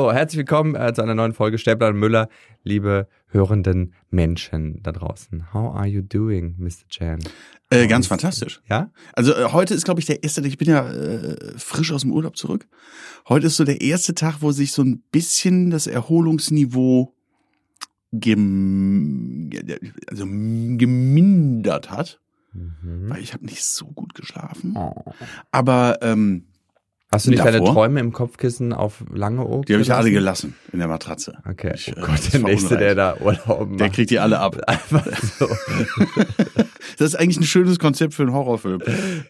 So, herzlich willkommen äh, zu einer neuen Folge Stäbler und Müller, liebe hörenden Menschen da draußen. How are you doing, Mr. Chan? Äh, ganz fantastisch. Ja? Also äh, heute ist, glaube ich, der erste, ich bin ja äh, frisch aus dem Urlaub zurück. Heute ist so der erste Tag, wo sich so ein bisschen das Erholungsniveau gem also gemindert hat. Mhm. Weil ich habe nicht so gut geschlafen. Oh. Aber ähm, Hast du nicht deine Davor? Träume im Kopfkissen auf lange Ohr? die habe ich alle gelassen in der Matratze. Okay. Ich, oh äh, Gott, der nächste, der verunreinigt. da Urlaub macht. Der kriegt die alle ab. einfach so. Das ist eigentlich ein schönes Konzept für einen Horrorfilm.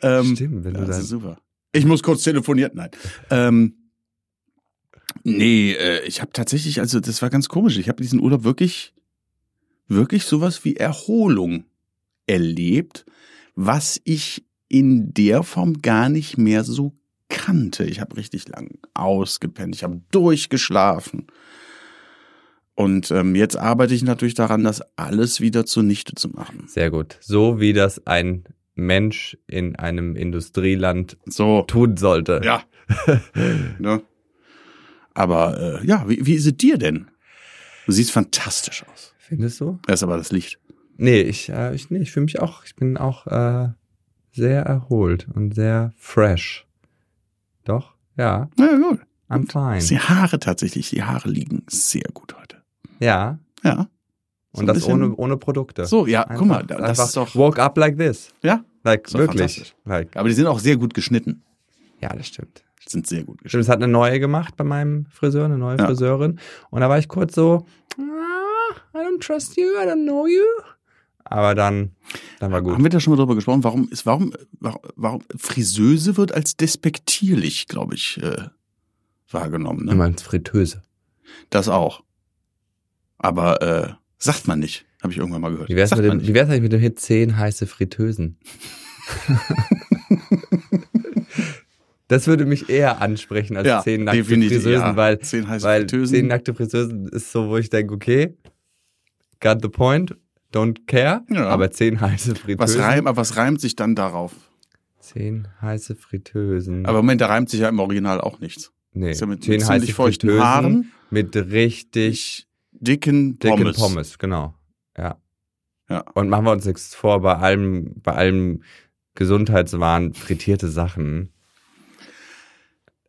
Ähm, Stimmt, wenn du das ist super. Ich muss kurz telefonieren. Nein. Ähm, nee, äh, ich habe tatsächlich, also das war ganz komisch. Ich habe diesen Urlaub wirklich, wirklich sowas wie Erholung erlebt, was ich in der Form gar nicht mehr so kannte. Ich habe richtig lang ausgepennt, ich habe durchgeschlafen. Und ähm, jetzt arbeite ich natürlich daran, das alles wieder zunichte zu machen. Sehr gut. So wie das ein Mensch in einem Industrieland So, tun sollte. Ja. ne? Aber äh, ja, wie, wie ist es dir denn? Du siehst fantastisch aus. Findest du? Das ist aber das Licht. Nee, ich, äh, ich, nee, ich fühle mich auch, ich bin auch äh, sehr erholt und sehr fresh. Doch? Ja, Na ja, gut. I'm fine. Die Haare tatsächlich, die Haare liegen sehr gut heute. Ja, Ja. So und das ohne, ohne Produkte. So, ja, guck mal, Einfach- das einfach ist doch. Woke up like this. Ja, Like, doch wirklich. Like, aber die sind auch sehr gut geschnitten. ja, das stimmt. Sind sehr gut geschnitten. es hat eine neue gemacht bei meinem Friseur, eine neue Ja. Friseurin. Und da war ich kurz so, ah, I don't trust you, I don't know you. Aber dann, dann war gut. Haben wir da schon mal drüber gesprochen? Warum ist, warum, warum, warum Friseuse wird als despektierlich, glaube ich, äh, wahrgenommen. Du Ne? meinst Fritteuse. Das auch. Aber äh, sagt man nicht, habe ich irgendwann mal gehört. Wie wär's, sagt mit dem, wie wär's eigentlich mit dem Hit 10 heiße Fritteusen? das würde mich eher ansprechen als Ja, 10 nackte Friseusen, ja. weil, Zehn weil Fritteusen. 10 nackte Friseusen ist so, wo ich denke, okay, got the point, don't care, Ja. aber 10 heiße Was Fritteusen. reimt, aber was reimt sich dann darauf? 10 heiße Fritteusen. Aber Moment, da reimt sich ja im Original auch nichts. nee, Ist ja mit 10 ziemlich heiße feuchten Fritteusen Haaren. mit richtig Dicken dicken Pommes. Pommes. genau. Ja. Ja. Und machen wir uns nichts vor, bei allem, bei allem Gesundheitswahn frittierte Sachen.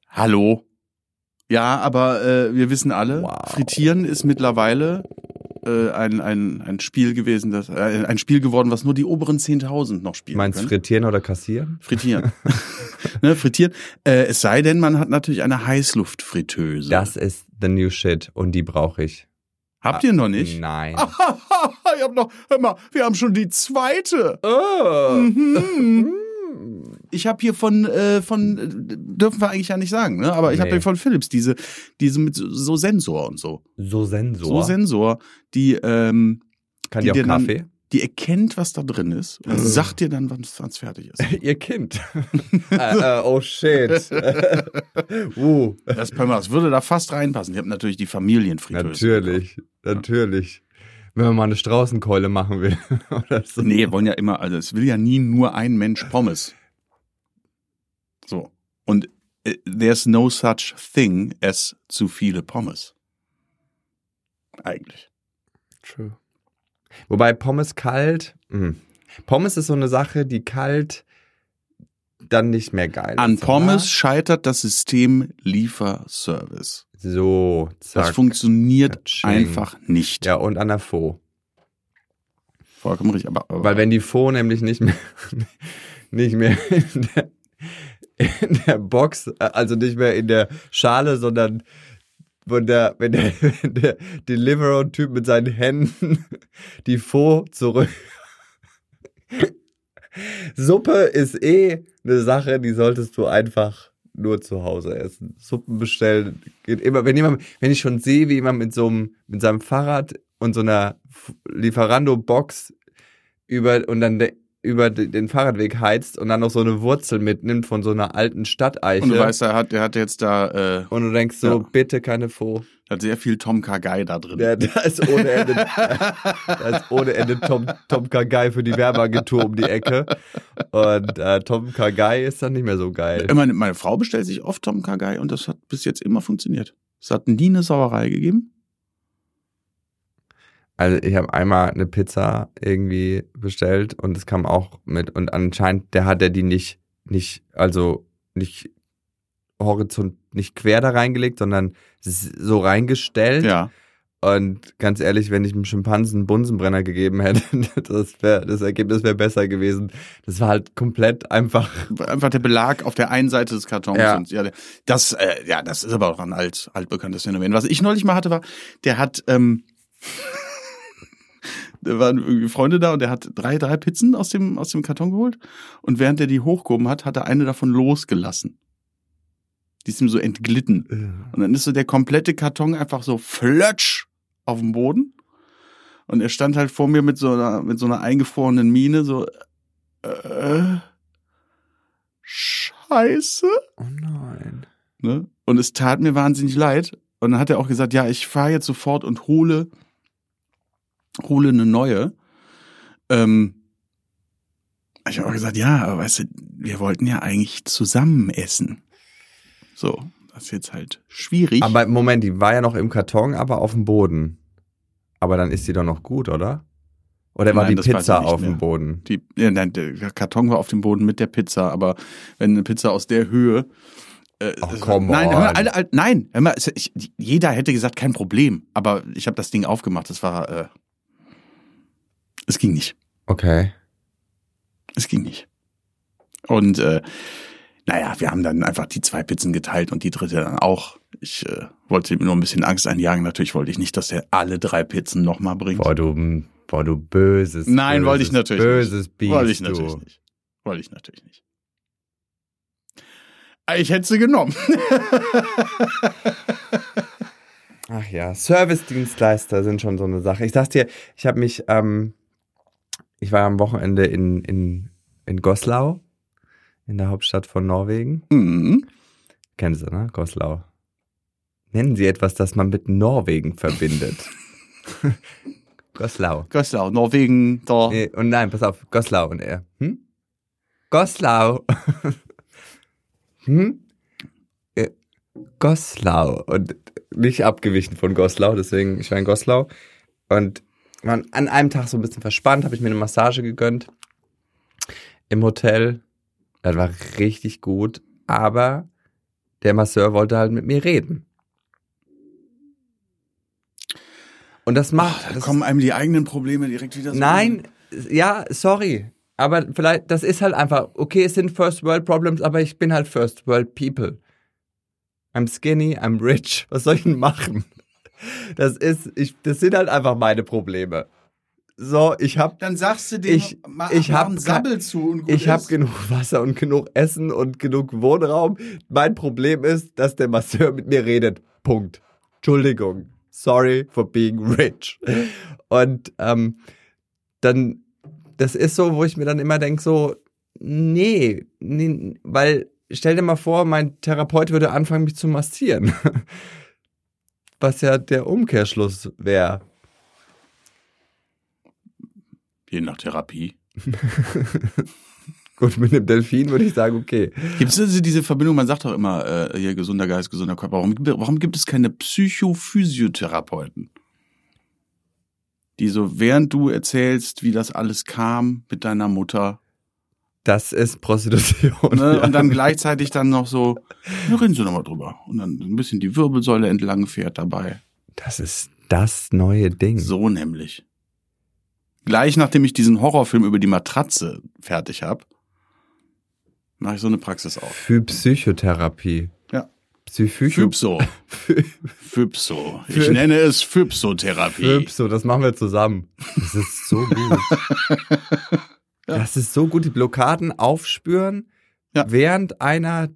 Hallo. Ja, aber äh, wir wissen alle, Wow. Frittieren ist mittlerweile äh, ein, ein, ein Spiel gewesen, das, äh, ein Spiel geworden, was nur die oberen 10.000 noch spielen Meinst können. frittieren oder kassieren? Frittieren. ne, frittieren. Äh, es sei denn, man hat natürlich eine Heißluftfritteuse. Das ist the new shit und die brauche ich. Habt ihr noch nicht? Nein. ich hab noch, hör mal, wir haben schon die zweite. Oh. Mhm. Ich habe hier von, äh, von, äh, dürfen wir eigentlich ja nicht sagen, ne? aber ich habe Nee. hier von Philips diese, diese mit so, so Sensor und so. So Sensor. So Sensor, die, ähm, Kann die die auch dir dann- Kaffee? die erkennt, was da drin ist und Äh. sagt dir dann, wann es fertig ist. Ihr Kind. äh, äh, oh shit. uh. Das, das würde da fast reinpassen. Ich habe natürlich die Familienfritteuse. Natürlich, natürlich. Wenn man mal eine Straußenkeule machen will. oder so. Nee, wollen ja immer, also es will ja nie nur ein Mensch Pommes. Und äh, there's no such thing as zu viele Pommes. Eigentlich. True. Wobei Pommes kalt, mh. Pommes ist so eine Sache, die kalt dann nicht mehr geil An ist. Pommes scheitert das System Lieferservice. oder? So, Das zack. funktioniert Katsching. einfach nicht. Ja, und an der Faux. Vollkommen richtig. Aber, aber Weil wenn die Faux nämlich nicht mehr, nicht mehr in der, in der Box, äh, also nicht mehr in der Schale, sondern wenn der, wenn der, wenn der Deliveroo-Typ mit seinen Händen die Faux zurück. Suppe ist eh eine Sache, die solltest du einfach nur zu Hause essen. Suppen bestellen geht immer, wenn jemand, wenn ich schon sehe, wie jemand mit so einem, mit seinem Fahrrad und so einer Lieferando-Box über und dann über de- den Fahrradweg heizt und dann noch so eine Wurzel mitnimmt von so einer alten Stadteiche. und du weißt, er hat, er hat jetzt da, äh, und du denkst so, Ja. bitte keine Faux. hat sehr viel Tom Kagai da drin. Ja, da ist ohne Ende, da ist ohne Ende Tom, Tom Kagai für die Werbeagentur um die Ecke. Und äh, Tom Kagai ist dann nicht mehr so geil. Meine, meine Frau bestellt sich oft Tom Kagai und das hat bis jetzt immer funktioniert. Es hat nie eine Sauerei gegeben. Also ich habe einmal eine Pizza irgendwie bestellt und es kam auch mit und anscheinend der hat er die nicht nicht also nicht horizont nicht quer da reingelegt, sondern so reingestellt. Ja. Und ganz ehrlich, wenn ich einem Schimpansen einen Bunsenbrenner gegeben hätte, das wär, das Ergebnis wäre besser gewesen. Das war halt komplett einfach. Einfach der Belag auf der einen Seite des Kartons. Ja. Und, ja, das, äh, ja, das ist aber auch ein alt, altbekanntes Phänomen. Was ich neulich mal hatte, war, der hat, ähm, da waren irgendwie Freunde da und der hat drei, drei Pizzen aus dem, aus dem Karton geholt. Und während er die hochgehoben hat, hat er eine davon losgelassen. Die ist ihm so entglitten. Und dann ist so der komplette Karton einfach so flötsch auf dem Boden. Und er stand halt vor mir mit so einer, mit so einer eingefrorenen Miene, so, äh, Scheiße. Oh nein. Ne? Und es tat mir wahnsinnig leid. Und dann hat er auch gesagt, ja, ich fahre jetzt sofort und hole, hole eine neue. Ähm, ich habe auch gesagt, ja, aber weißt du, wir wollten ja eigentlich zusammen essen. So, das ist jetzt halt schwierig. Aber Moment, die war ja noch im Karton, aber auf dem Boden. Aber dann ist die doch noch gut, oder? Oder war Nein, die das Pizza nicht auf dem. Boden? Die, ja, nein, der Karton war auf dem Boden mit der Pizza, aber wenn eine Pizza aus der Höhe. Äh, Oh, es- come nein, hör mal, alle, alle, nein, hör mal, ich, jeder hätte gesagt, kein Problem. Aber ich habe das Ding aufgemacht. Es war, äh, es ging nicht. Okay. Es ging nicht. Und äh, naja, wir haben dann einfach die zwei Pizzen geteilt und die dritte dann auch. Ich äh, wollte ihm nur ein bisschen Angst einjagen. Natürlich wollte ich nicht, dass er alle drei Pizzen nochmal bringt. Boah, du, boah, du böses. Nein, böses, wollte ich natürlich böses nicht. Biest, Wollte ich natürlich du. nicht. Wollte ich natürlich nicht. Ah, Ich hätte sie genommen. Ach ja, Service-Dienstleister sind schon so eine Sache. Ich sag's dir, ich habe mich, ähm, ich war am Wochenende in, in, in Goslau, in der Hauptstadt von Norwegen. Mhm. Kennen Sie, ne? Goslau. Nennen Sie etwas, das man mit Norwegen verbindet. Goslau. Göslau, Norwegen, da. Nee, und nein, pass auf, Goslau und er. Hm? Goslau. hm? Äh, Goslau. Und nicht abgewichen von Goslau, deswegen, ich war in Goslau. Und war an einem Tag so ein bisschen verspannt, habe ich mir eine Massage gegönnt. Im Hotel. Das war richtig gut. Aber der Masseur wollte halt mit mir reden. Und das macht. Da das kommen einem die eigenen Probleme direkt wieder so. Nein, ja, sorry. Aber vielleicht, das ist halt einfach, okay, es sind First World Problems, aber ich bin halt First World People. I'm skinny, I'm rich. Was soll ich denn machen? Das ist, ich, das sind halt einfach meine Probleme. So, ich hab, Dann sagst du dem, Ich- ich hab einen ke- Sabbel zu und gut ich hab ist. genug Wasser und genug Essen und genug Wohnraum. Mein Problem ist, dass der Masseur mit mir redet. Punkt. Entschuldigung. Sorry for being rich. Und ähm, dann, das ist so, wo ich mir dann immer denke, so, nee, nee, weil stell dir mal vor, mein Therapeut würde anfangen, mich zu massieren. Was ja der Umkehrschluss wäre. Je nach Therapie. Gut, mit dem Delfin würde ich sagen, okay. Gibt es also diese Verbindung, man sagt doch immer, äh, hier gesunder Geist, gesunder Körper. Warum, warum gibt es keine Psychophysiotherapeuten? Die so, während du erzählst, wie das alles kam mit deiner Mutter, Das ist Prostitution. ne, ja. und dann gleichzeitig dann noch so, ja, reden Sie nochmal drüber. Und dann ein bisschen die Wirbelsäule entlang fährt dabei. Das ist das neue Ding. So nämlich. Gleich nachdem ich diesen Horrorfilm über die Matratze fertig habe, mache ich so eine Praxis auf. Für Psychotherapie. Ja. Psyphycho. Phybso. Phybso. Ich nenne es Phybsotherapie. Phybso, das machen wir zusammen. Das ist so gut. Das ist so gut, die Blockaden aufspüren, Ja. während einer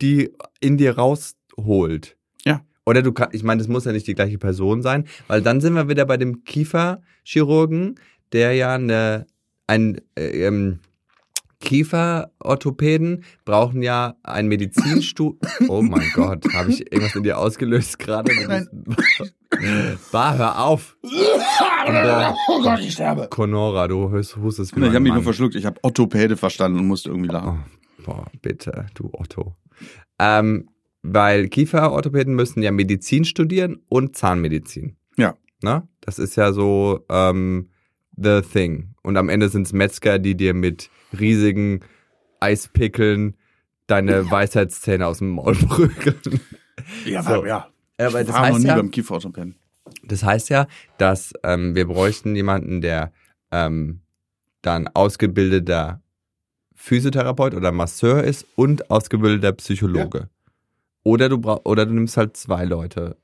die in dir rausholt. Ja. Oder du kannst, ich meine, das muss ja nicht die gleiche Person sein, weil dann sind wir wieder bei dem Kieferchirurgen, der ja eine, ein äh, ähm, Kieferorthopäden brauchen ja ein Medizinstu. Oh mein Gott, habe ich irgendwas in dir ausgelöst gerade? Nein. Bah, hör auf. Oh Gott, ich sterbe. Conora, du hust- hustest wie Ich habe mich nur verschluckt. Ich habe Orthopäde verstanden und musste irgendwie lachen. Oh, boah, bitte, du Otto. Ähm, weil Kieferorthopäden müssen ja Medizin studieren und Zahnmedizin. Ja. Ne? Das ist ja so ähm, the thing. Und am Ende sind es Metzger, die dir mit riesigen Eispickeln deine Weisheitszähne aus dem Maul prügeln. Ja, So. ja. Aber das heißt ja, beim Kieferorthopäden. das heißt ja, dass ähm, wir bräuchten jemanden, der ähm, dann ausgebildeter Physiotherapeut oder Masseur ist und ausgebildeter Psychologe. Oder du brauch, oder du nimmst halt zwei Leute.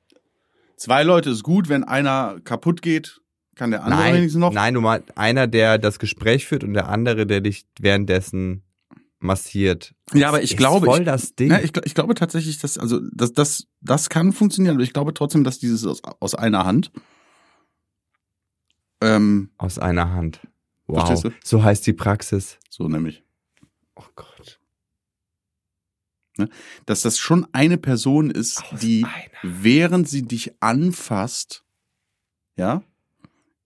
Zwei Leute ist gut, wenn einer kaputt geht, kann der andere nein, wenigstens noch. nein, du meinst einer, der das Gespräch führt und der andere, der dich währenddessen massiert. Ja, aber ich glaube, voll ich, das Ding. Ja, ich, gl- ich glaube tatsächlich, dass, also, das, das, das kann funktionieren, aber ich glaube trotzdem, dass dieses aus, aus einer Hand. Ähm, Aus einer Hand. Wow. So heißt die Praxis. so nämlich. Oh Gott. Dass das schon eine Person ist, Aus die, während sie dich anfasst, ja,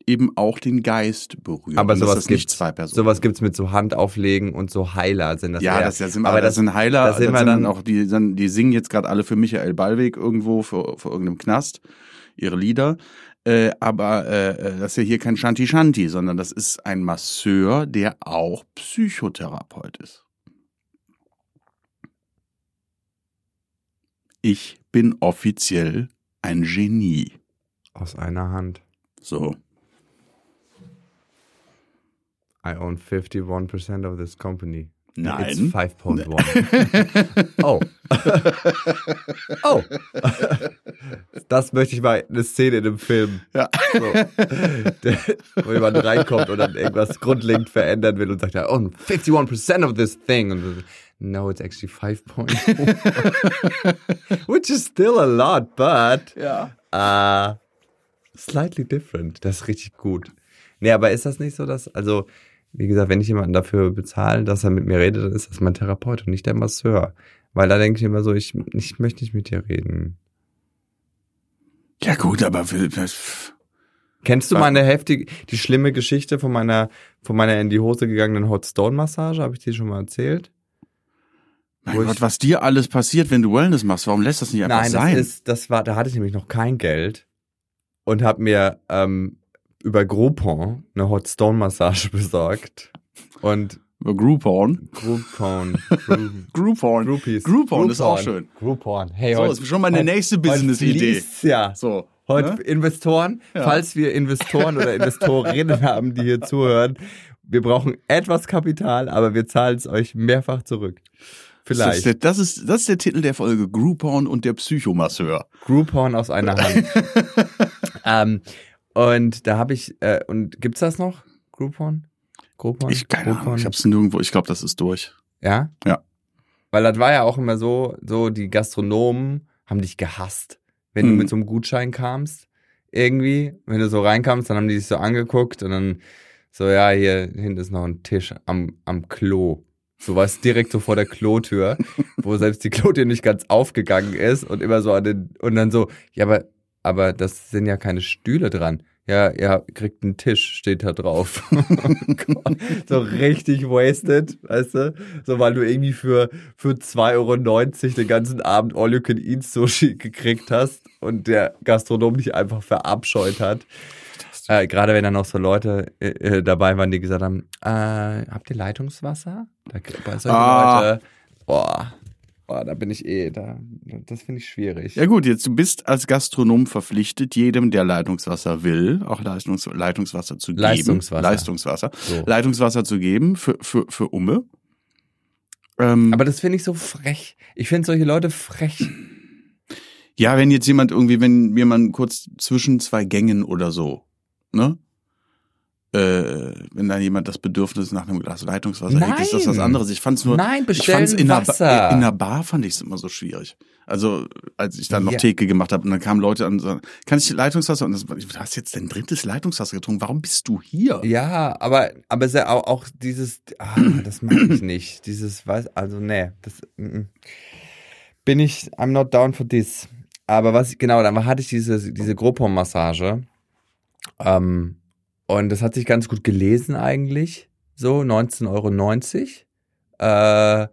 eben auch den Geist berührt. Aber sowas das nicht zwei Personen. Sowas gibt's mit so Handauflegen und so Heiler sind das ja, eher. das, das sind, aber das das- sind Heiler, das sind wir sind dann- auch die, dann- die singen jetzt gerade alle für Michael Ballweg irgendwo vor, vor irgendeinem Knast ihre Lieder. Äh, aber äh, äh, das ist ja hier kein Shanti Shanti, sondern das ist ein Masseur, der auch Psychotherapeut ist. Ich bin offiziell ein Genie. Aus einer Hand. So. I own 51% of this company. It's Nein. 5.1. oh. oh. Das möchte ich mal eine Szene in einem Film. Ja. So. Der, wo jemand reinkommt und dann irgendwas grundlegend verändern will und sagt, I own 51% of this thing. Und no, it's actually 5.1. Which is still a lot, but Ja. Uh, slightly different. Das ist richtig gut. Nee, aber ist das nicht so, dass, also, wie gesagt, wenn ich jemanden dafür bezahle, dass er mit mir redet, dann ist das mein Therapeut und nicht der Masseur. Weil da denke ich immer so, ich, ich möchte nicht mit dir reden. Ja gut, aber das- Kennst du meine heftige, die schlimme Geschichte von meiner, von meiner in die Hose gegangenen Hot Stone Massage? Habe ich dir schon mal erzählt? mein Gott, was dir alles passiert, wenn du Wellness machst, warum lässt das nicht einfach Nein, sein? das ist, das war, da hatte ich nämlich noch kein Geld und habe mir ähm, über Groupon eine Hot Stone Massage besorgt und Groupon. Groupon, Group, Groupon. Groupies, Groupon ist auch schön. Groupon. Hey, So, heute, ist schon mal eine heute- nächste Business-Idee. Ja. So. Heute ne? Investoren, Ja. falls wir Investoren oder Investorinnen haben, die hier zuhören, wir brauchen etwas Kapital, aber wir zahlen es euch mehrfach zurück. Das Vielleicht. ist, der, das, ist, das ist der Titel der Folge. Groupon und der Psychomasseur. Groupon aus einer Hand. ähm, und da habe ich, äh, und gibt's das noch? Groupon? Groupon? Ich, keine Ahnung, Groupon? ich hab's nirgendwo, ich glaube, das ist durch. Ja? Ja. Weil das war ja auch immer so, so die Gastronomen haben dich gehasst, wenn du Mhm. mit so einem Gutschein kamst. Irgendwie, wenn du so reinkamst, dann haben die dich so angeguckt und dann so, ja, hier hinten ist noch ein Tisch am, am Klo. So was direkt so vor der Klotür, wo selbst die Klotür nicht ganz aufgegangen ist und immer so an den, und dann so, ja, aber, aber das sind ja keine Stühle dran. Ja, ihr kriegt einen Tisch, steht da drauf. Oh Gott, so richtig wasted, weißt du? So, weil du irgendwie für, für 2,90 Euro den ganzen Abend All-You-Can-Eat-Sushi gekriegt hast und der Gastronom dich einfach verabscheut hat. Äh, Gerade wenn dann noch so Leute äh, äh, dabei waren, die gesagt haben, äh, habt ihr Leitungswasser? Da, bei solchen Ah. Leute, boah, boah, da bin ich eh, da, das finde ich schwierig. Ja gut, jetzt du bist als Gastronom verpflichtet, jedem, der Leitungswasser will, auch Leistungs Leitungswasser zu geben. Leistungswasser. Leistungswasser. So. Leitungswasser zu geben für, für, für Umme. Ähm, Aber das finde ich so frech. Ich finde solche Leute frech. ja, wenn jetzt jemand irgendwie, wenn jemand kurz zwischen zwei Gängen oder so, ne? Äh, wenn dann jemand das Bedürfnis nach einem Glas Leitungswasser hätte, ist das was Nein. anderes. Ich fand's nur, Nein, ich fand's in der, Wasser. Ba- in der Bar fand ich es immer so schwierig. Also als ich dann noch Ja. Theke gemacht habe und dann kamen Leute an und sagen, kann ich Leitungswasser? Und das, du hast jetzt dein drittes Leitungswasser getrunken. Warum bist du hier? Ja, aber aber es ist ja auch, auch dieses, ah, das mag ich nicht. Dieses, weiß, also nee, das mm, mm. bin ich, I'm not down for this. Aber was genau, dann hatte ich diese diese Groupon-Massage ähm, und das hat sich ganz gut gelesen eigentlich, so 19,90 Euro. Äh,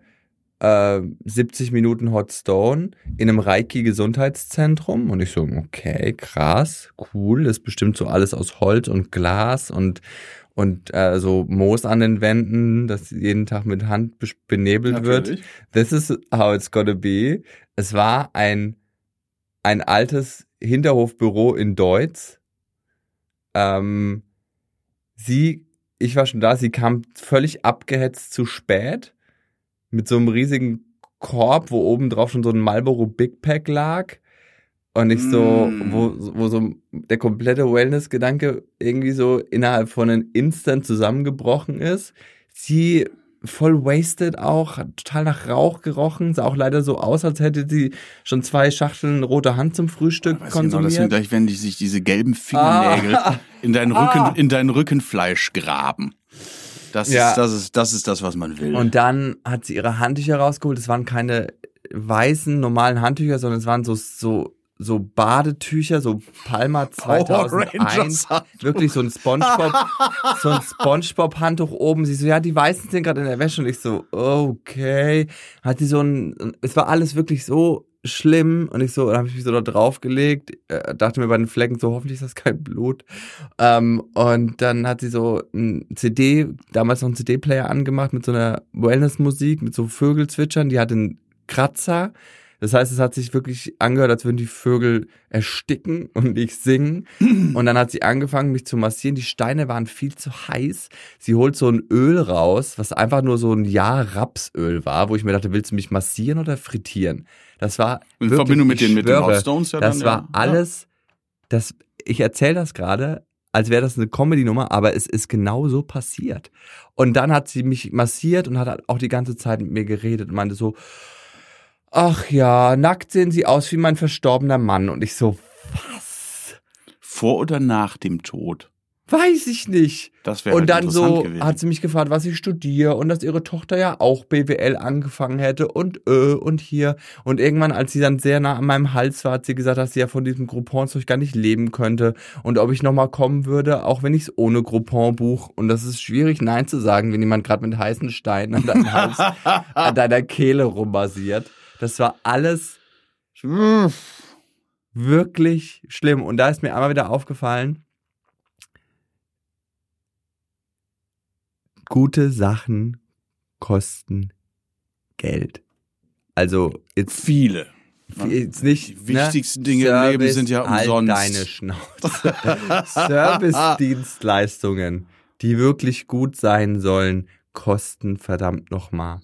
äh, 70 Minuten Hot Stone in einem Reiki-Gesundheitszentrum. Und ich so, okay, krass, cool, ist bestimmt so alles aus Holz und Glas und und äh, so Moos an den Wänden, das jeden Tag mit Hand benebelt wird. Natürlich. This is how it's gonna be. Es war ein, ein altes Hinterhofbüro in Deutz. Ähm, sie, ich war schon da, sie kam völlig abgehetzt zu spät mit so einem riesigen Korb, wo oben drauf schon so ein Marlboro Big Pack lag. Und ich so, Mm. wo, wo so der komplette Wellness-Gedanke irgendwie so innerhalb von einem Instant zusammengebrochen ist. Sie voll wasted auch, hat total nach Rauch gerochen, sah auch leider so aus, als hätte sie schon zwei Schachteln rote Hand zum Frühstück Weiß genau, das sind konsumiert. gleich, wenn die sich diese gelben Fingernägel Ah. in dein Ah. Rücken, in dein Rückenfleisch graben. Das Ja. ist, das ist, das ist das, was man will. Und dann hat sie ihre Handtücher rausgeholt. Es waren keine weißen, normalen Handtücher, sondern es waren so, so, so Badetücher, so Palma Power 2001. Rangers Handtuch. Wirklich so ein Spongebob, so ein Spongebob-Handtuch oben. Sie so, ja, die weißen sind gerade in der Wäsche. Und ich so, okay. Hat sie so ein, es war alles wirklich so schlimm. Und ich so, dann habe ich mich so da draufgelegt, äh, dachte mir bei den Flecken so, hoffentlich ist das kein Blut. Ähm, und dann hat sie so ein CD, damals noch einen CD-Player angemacht mit so einer Wellness-Musik, mit so Vögelzwitschern. Die hatte einen Kratzer. Das heißt, es hat sich wirklich angehört, als würden die Vögel ersticken und nicht singen. Und dann hat sie angefangen, mich zu massieren. Die Steine waren viel zu heiß. Sie holt so ein Öl raus, was einfach nur so ein Jahr Rapsöl war, wo ich mir dachte, willst du mich massieren oder frittieren? Das war in wirklich, Verbindung mit ich den, mit den schwöre, Hot Stones ja das dann, war ja. alles, das, ich erzähle das gerade, als wäre das eine Comedy-Nummer, aber es ist genau so passiert. Und dann hat sie mich massiert und hat auch die ganze Zeit mit mir geredet und meinte so, ach ja, nackt sehen sie aus wie mein verstorbener Mann. Und ich so, was? Vor oder nach dem Tod? Weiß ich nicht. Das wäre Und halt dann so gewesen. hat sie mich gefragt, was ich studiere und dass ihre Tochter ja auch BWL angefangen hätte und äh und hier. Und irgendwann, als sie dann sehr nah an meinem Hals war, hat sie gesagt, dass sie ja von diesem Groupon-Zeug gar nicht leben könnte und ob ich nochmal kommen würde, auch wenn ich es ohne Groupon buch. Und das ist schwierig, Nein zu sagen, wenn jemand gerade mit heißen Steinen an deinem Hals, an deiner Kehle rumbasiert. Das war alles wirklich schlimm. Und da ist mir einmal wieder aufgefallen, gute Sachen kosten Geld. Also jetzt, Viele. jetzt nicht Die wichtigsten Dinge im Leben sind ja halt umsonst. deine Schnauze. Service-Dienstleistungen, die wirklich gut sein sollen, kosten verdammt nochmal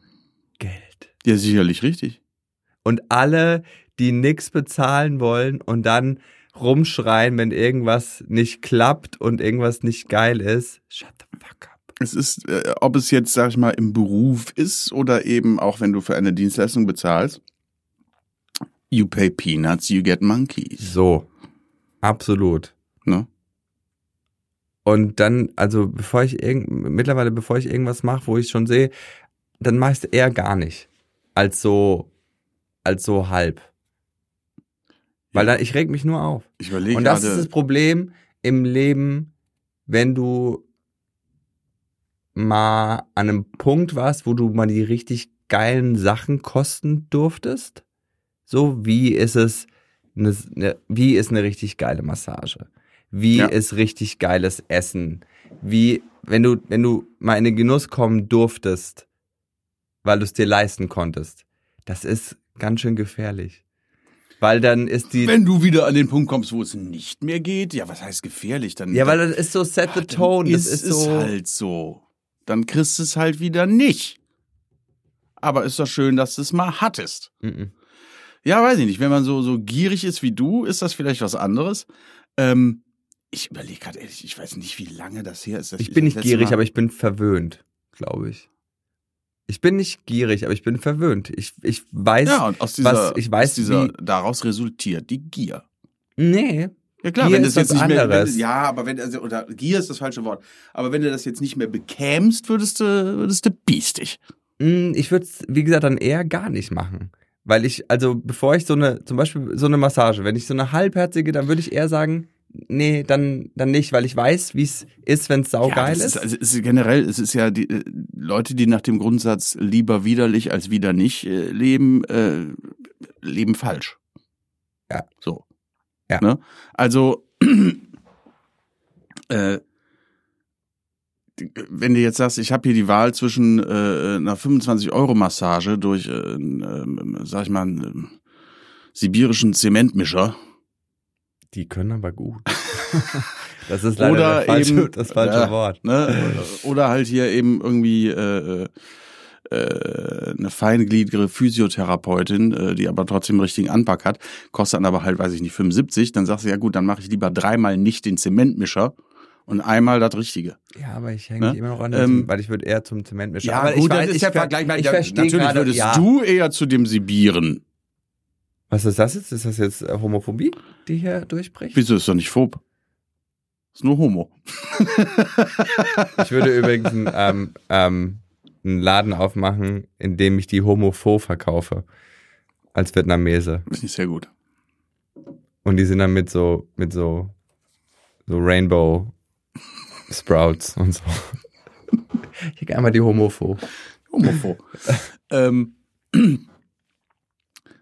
Geld. Ja, sicherlich richtig. Und alle, die nix bezahlen wollen und dann rumschreien, wenn irgendwas nicht klappt und irgendwas nicht geil ist, shut the fuck up. Es ist, äh, ob es jetzt, sag ich mal, im Beruf ist oder eben auch wenn du für eine Dienstleistung bezahlst. You pay peanuts, you get monkeys. So, absolut. Ne? Und dann, also bevor ich irgend, mittlerweile, bevor ich irgendwas mache, wo ich schon sehe, dann mache ich es eher gar nicht. Als so, als so halb. Weil dann, ich reg mich nur auf. Ich überlege Und das ist das Problem im Leben, wenn du mal an einem Punkt warst, wo du mal die richtig geilen Sachen kosten durftest. So, wie ist es, eine, eine, wie ist eine richtig geile Massage? Wie Ja. ist richtig geiles Essen? Wie, wenn du, wenn du mal in den Genuss kommen durftest, weil du es dir leisten konntest, das ist ganz schön gefährlich. Weil dann ist die, wenn du wieder an den Punkt kommst, wo es nicht mehr geht, ja, was heißt gefährlich? Dann, ja, weil das ist so set the dann tone, das ist ist es so, halt so. Dann kriegst du es halt wieder nicht. Aber ist doch schön, dass du es mal hattest. Mhm. Ja, weiß ich nicht. Wenn man so, so gierig ist wie du, ist das vielleicht was anderes. Ähm, ich überlege gerade ehrlich, ich weiß nicht, wie lange das her ist. dass Ich bin nicht das gierig, Mal- aber ich bin verwöhnt, glaube ich. Ich bin nicht gierig, aber ich bin verwöhnt. Ich, ich weiß, Ja, und aus dieser, was ich weiß, aus dieser wie- daraus resultiert die Gier. nee, Ja klar, Gier wenn ist das jetzt nicht mehr, wenn, ja, aber wenn also oder Gier ist das falsche Wort. Aber wenn du das jetzt nicht mehr bekämst, würdest du würdest du biestig. Mm, Ich würde es, wie gesagt, dann eher gar nicht machen. Weil ich, also bevor ich so eine, zum Beispiel so eine Massage, wenn ich so eine halbherzige, dann würde ich eher sagen, nee, dann, dann nicht, weil ich weiß, wie es ist, wenn es saugeil das ist. also es ist generell, es ist ja die äh, Leute, die nach dem Grundsatz lieber widerlich als wieder nicht äh, leben, äh, leben falsch. Ja. So. Ja. Ne? Also, äh, wenn du jetzt sagst, ich habe hier die Wahl zwischen äh, einer 25-Euro-Massage durch, äh, äh, sag ich mal, einen äh, sibirischen Zementmischer Die können aber gut. das ist leider Oder der falsche, eben- das falsche ja. Wort. ne? Oder halt hier eben irgendwie äh, äh, eine feingliedrige Physiotherapeutin, äh, die aber trotzdem einen richtigen Anpack hat, kostet dann aber halt, weiß ich nicht, 75, dann sagst du, ja gut, dann mache ich lieber dreimal nicht den Zementmischer und einmal das Richtige. Ja, aber ich hänge Ne? mich immer noch an, Ähm, weil ich würde eher zum Zementmischer. aber ich weiß, ich, ver- ich verstehe Natürlich gerade, würdest ja. du eher zu dem Sibieren. Was ist das jetzt? Ist das jetzt äh, Homophobie, die hier durchbricht? Wieso ist doch nicht phob? Ist nur Homo. Ich würde übrigens einen, ähm, ähm, einen Laden aufmachen, in dem ich die Homopho verkaufe. Als Vietnamese. Ist nicht sehr gut. Und die sind dann mit so, mit so, so Rainbow Sprouts und so. Ich krieg einmal die Homopho. Homophob. ähm,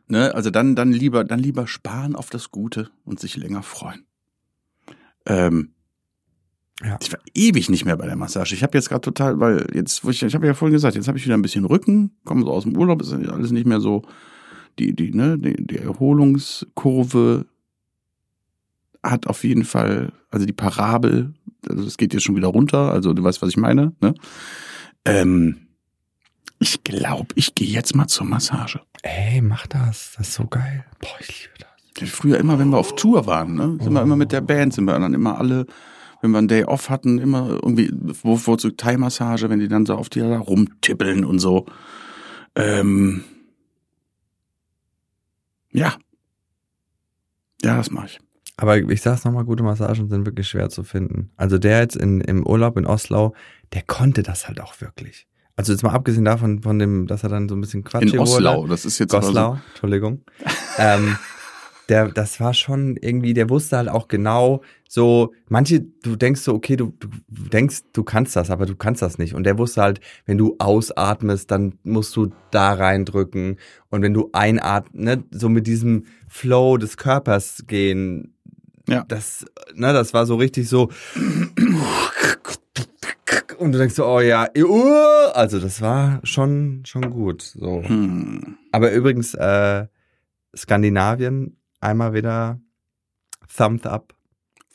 ne, also dann, dann lieber, dann lieber sparen auf das Gute und sich länger freuen. Ähm, Ja. Ich war ewig nicht mehr bei der Massage. Ich habe jetzt gerade total, weil jetzt, wo ich, ich habe ja vorhin gesagt, jetzt habe ich wieder ein bisschen Rücken, komme so aus dem Urlaub, ist alles nicht mehr so die, die, ne, die, die Erholungskurve hat auf jeden Fall, also die Parabel, also es geht jetzt schon wieder runter, also du weißt, was ich meine, ne? Ähm, ich glaube, ich gehe jetzt mal zur Massage. Ey, mach das. Das ist so geil. Boah, ich liebe das. Früher immer, wenn wir auf Tour waren, ne, sind wir immer mit der Band, sind wir dann immer alle, wenn wir einen Day off hatten, immer irgendwie bevorzugt Thai-Massage, wenn die dann so auf dir da rumtippeln und so. Ähm, ja. Ja, das mache ich. Aber ich sag's nochmal, gute Massagen sind wirklich schwer zu finden. Also der jetzt in, im Urlaub in Oslo, der konnte das halt auch wirklich. Also jetzt mal abgesehen davon, von dem, dass er dann so ein bisschen Quatsch In Oslo, das ist jetzt aber Goslau, Entschuldigung. ähm, der, das war schon irgendwie, der wusste halt auch genau so, manche, du denkst so, okay, du, du denkst, du kannst das, aber du kannst das nicht. Und der wusste halt, wenn du ausatmest, dann musst du da reindrücken. Und wenn du einatmest, ne, so mit diesem Flow des Körpers gehen, Ja. das, ne, das war so richtig so. Und du denkst so, oh ja, uh, also das war schon, schon gut. So. Hm. Aber übrigens, äh, Skandinavien, einmal wieder Thumbs up.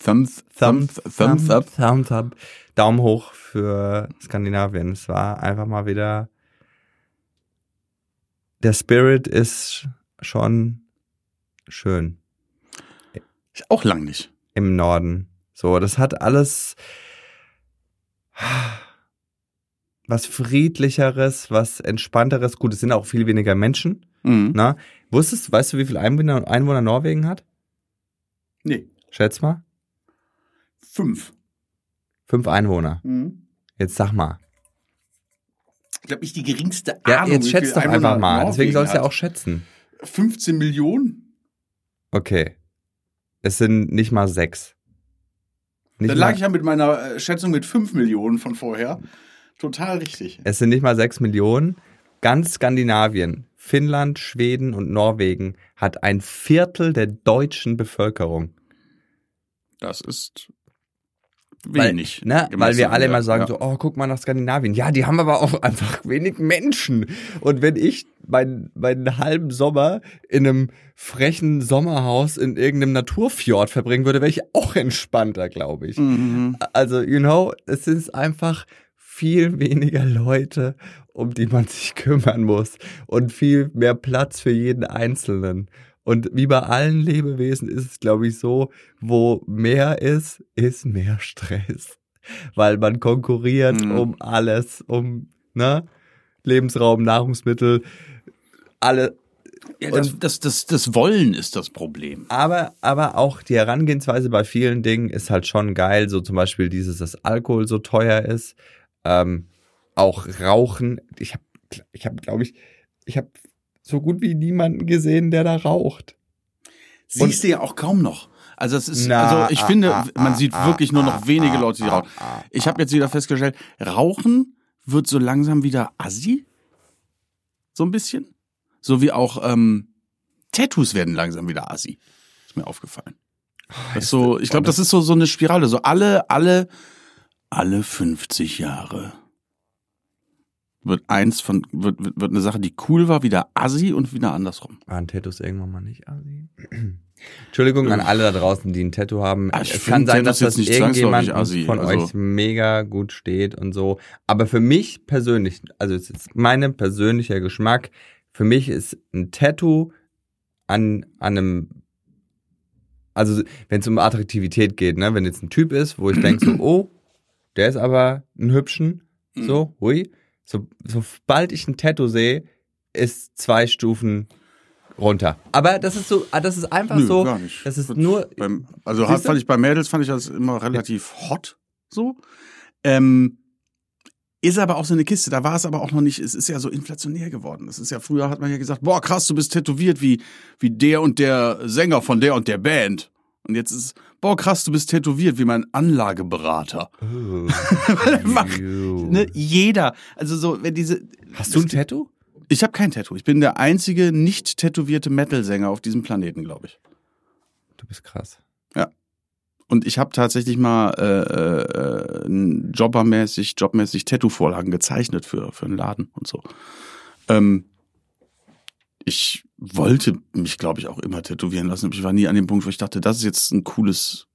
Thumbs, thumbs, thumbs up. Thumbs up. Daumen hoch für Skandinavien. Es war einfach mal wieder. Der Spirit ist schon schön auch lang nicht. im Norden. So, das hat alles was friedlicheres, was entspannteres. Gut, es sind auch viel weniger Menschen. Mhm. Na, wusstest, weißt du, wie viele Einwohner, Einwohner Norwegen hat? Nee, Schätz mal. fünf. Fünf Einwohner. Mhm. Jetzt sag mal. Ich glaube, ich die geringste Ja, Ahnung. jetzt wie schätz doch Einwohner einfach mal. Deswegen Norwegen sollst du ja auch schätzen. 15 Millionen? Okay. Es sind nicht mal sechs. Nicht Dann lag ich ja mit meiner äh, Schätzung mit 5 Millionen von vorher. Total richtig. es sind nicht mal sechs Millionen. Ganz Skandinavien, Finnland, Schweden und Norwegen hat ein Viertel der deutschen Bevölkerung. Das ist Weil, wenig. ne, weil wir alle immer sagen ja. so, oh, guck mal nach Skandinavien. Ja, die haben aber auch einfach wenig Menschen. Und wenn ich meinen, meinen halben Sommer in einem frechen Sommerhaus in irgendeinem Naturfjord verbringen würde, wäre ich auch entspannter, glaube ich. Mhm. Also, you know, es ist einfach viel weniger Leute, um die man sich kümmern muss und viel mehr Platz für jeden Einzelnen. Und wie bei allen Lebewesen ist es, glaube ich, so, wo mehr ist, ist mehr Stress. Weil man konkurriert Mhm. um alles, um ne? Lebensraum, Nahrungsmittel, alle. Ja, das, das, das, das Wollen ist das Problem. Aber, aber auch die Herangehensweise bei vielen Dingen ist halt schon geil. So zum Beispiel dieses, dass Alkohol so teuer ist. Ähm, auch Rauchen. Ich habe, ich hab, glaube ich, ich habe so gut wie niemanden gesehen, der da raucht. Siehst du ja auch kaum noch. Also es ist, Na, also ich ah, finde, ah, man ah, sieht ah, wirklich nur ah, noch wenige ah, Leute, die ah, rauchen. ah, Ich habe jetzt wieder festgestellt, Rauchen wird so langsam wieder assi. So ein bisschen. So wie auch ähm, Tattoos werden langsam wieder assi. Ist mir aufgefallen. Das ist so, ich glaube, das ist so, so eine Spirale. So alle, alle, alle 50 Jahre wird eins von, wird, wird, eine Sache, die cool war, wieder assi und wieder andersrum. Waren Tattoos irgendwann mal nicht assi? Entschuldigung an alle da draußen, die ein Tattoo haben. Ah, ich es kann sein, Tattoos dass das nicht irgendjemand assi, von also- euch mega gut steht und so. Aber für mich persönlich, also es ist mein persönlicher Geschmack, für mich ist ein Tattoo an, an einem, also wenn es um Attraktivität geht, ne, wenn jetzt ein Typ ist, wo ich denke so, oh, der ist aber ein hübschen, Mhm. so, hui, so, sobald ich ein Tattoo sehe, ist zwei Stufen runter. Aber das ist so, ah, das ist einfach Nö, so, gar nicht. das ist Wird nur, Beim, also du? fand ich bei Mädels fand ich das immer relativ hot so. Ähm, ist aber auch so eine Kiste, da war es aber auch noch nicht, es ist ja so inflationär geworden. Es ist ja früher hat man ja gesagt, boah, krass, du bist tätowiert wie wie der und der Sänger von der und der Band. Und jetzt ist es, boah, krass, du bist tätowiert wie mein Anlageberater. Oh. Mach-. Ne, jeder, also so, wenn diese Hast du ein Tattoo? Ich habe kein Tattoo. Ich bin der einzige nicht tätowierte Metal-Sänger auf diesem Planeten, glaube ich. Du bist krass. Und ich habe tatsächlich mal äh, äh, jobbermäßig, jobmäßig Tattoo-Vorlagen gezeichnet für, für einen Laden und so. Ähm, ich wollte mich, glaube ich, auch immer tätowieren lassen. aber Ich war nie an dem Punkt, wo ich dachte, das ist jetzt ein cooles,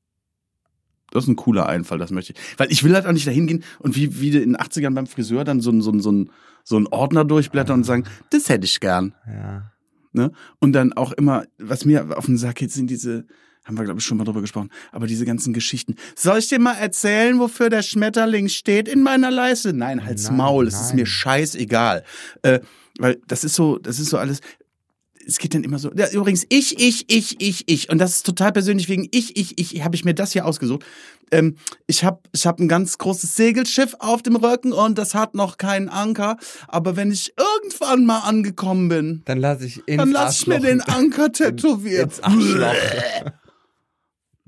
das ist ein cooler Einfall, das möchte ich. Weil ich will halt auch nicht dahin gehen und wie, wie in den 80ern beim Friseur dann so, ein- so, ein- so, ein- so einen Ordner durchblättern und sagen, das hätte ich gern. Ja. Ne? Und dann auch immer, was mir auf den Sack geht, sind diese, haben wir glaube ich schon mal drüber gesprochen, aber diese ganzen Geschichten. Soll ich dir mal erzählen, wofür der Schmetterling steht in meiner Leiste? Nein, halt's Nein, Maul, es ist mir scheißegal. Äh, weil das ist so, das ist so alles. Es geht dann immer so. Ja, übrigens, ich, ich, ich, ich, ich. Und das ist total persönlich wegen ich, ich, ich, habe ich mir das hier ausgesucht. Ähm, ich habe ich hab ein ganz großes Segelschiff auf dem Rücken und das hat noch keinen Anker. Aber wenn ich irgendwann mal angekommen bin, Dann lass ich dann lass ich mir den Anker tätowieren. ins Arschloch.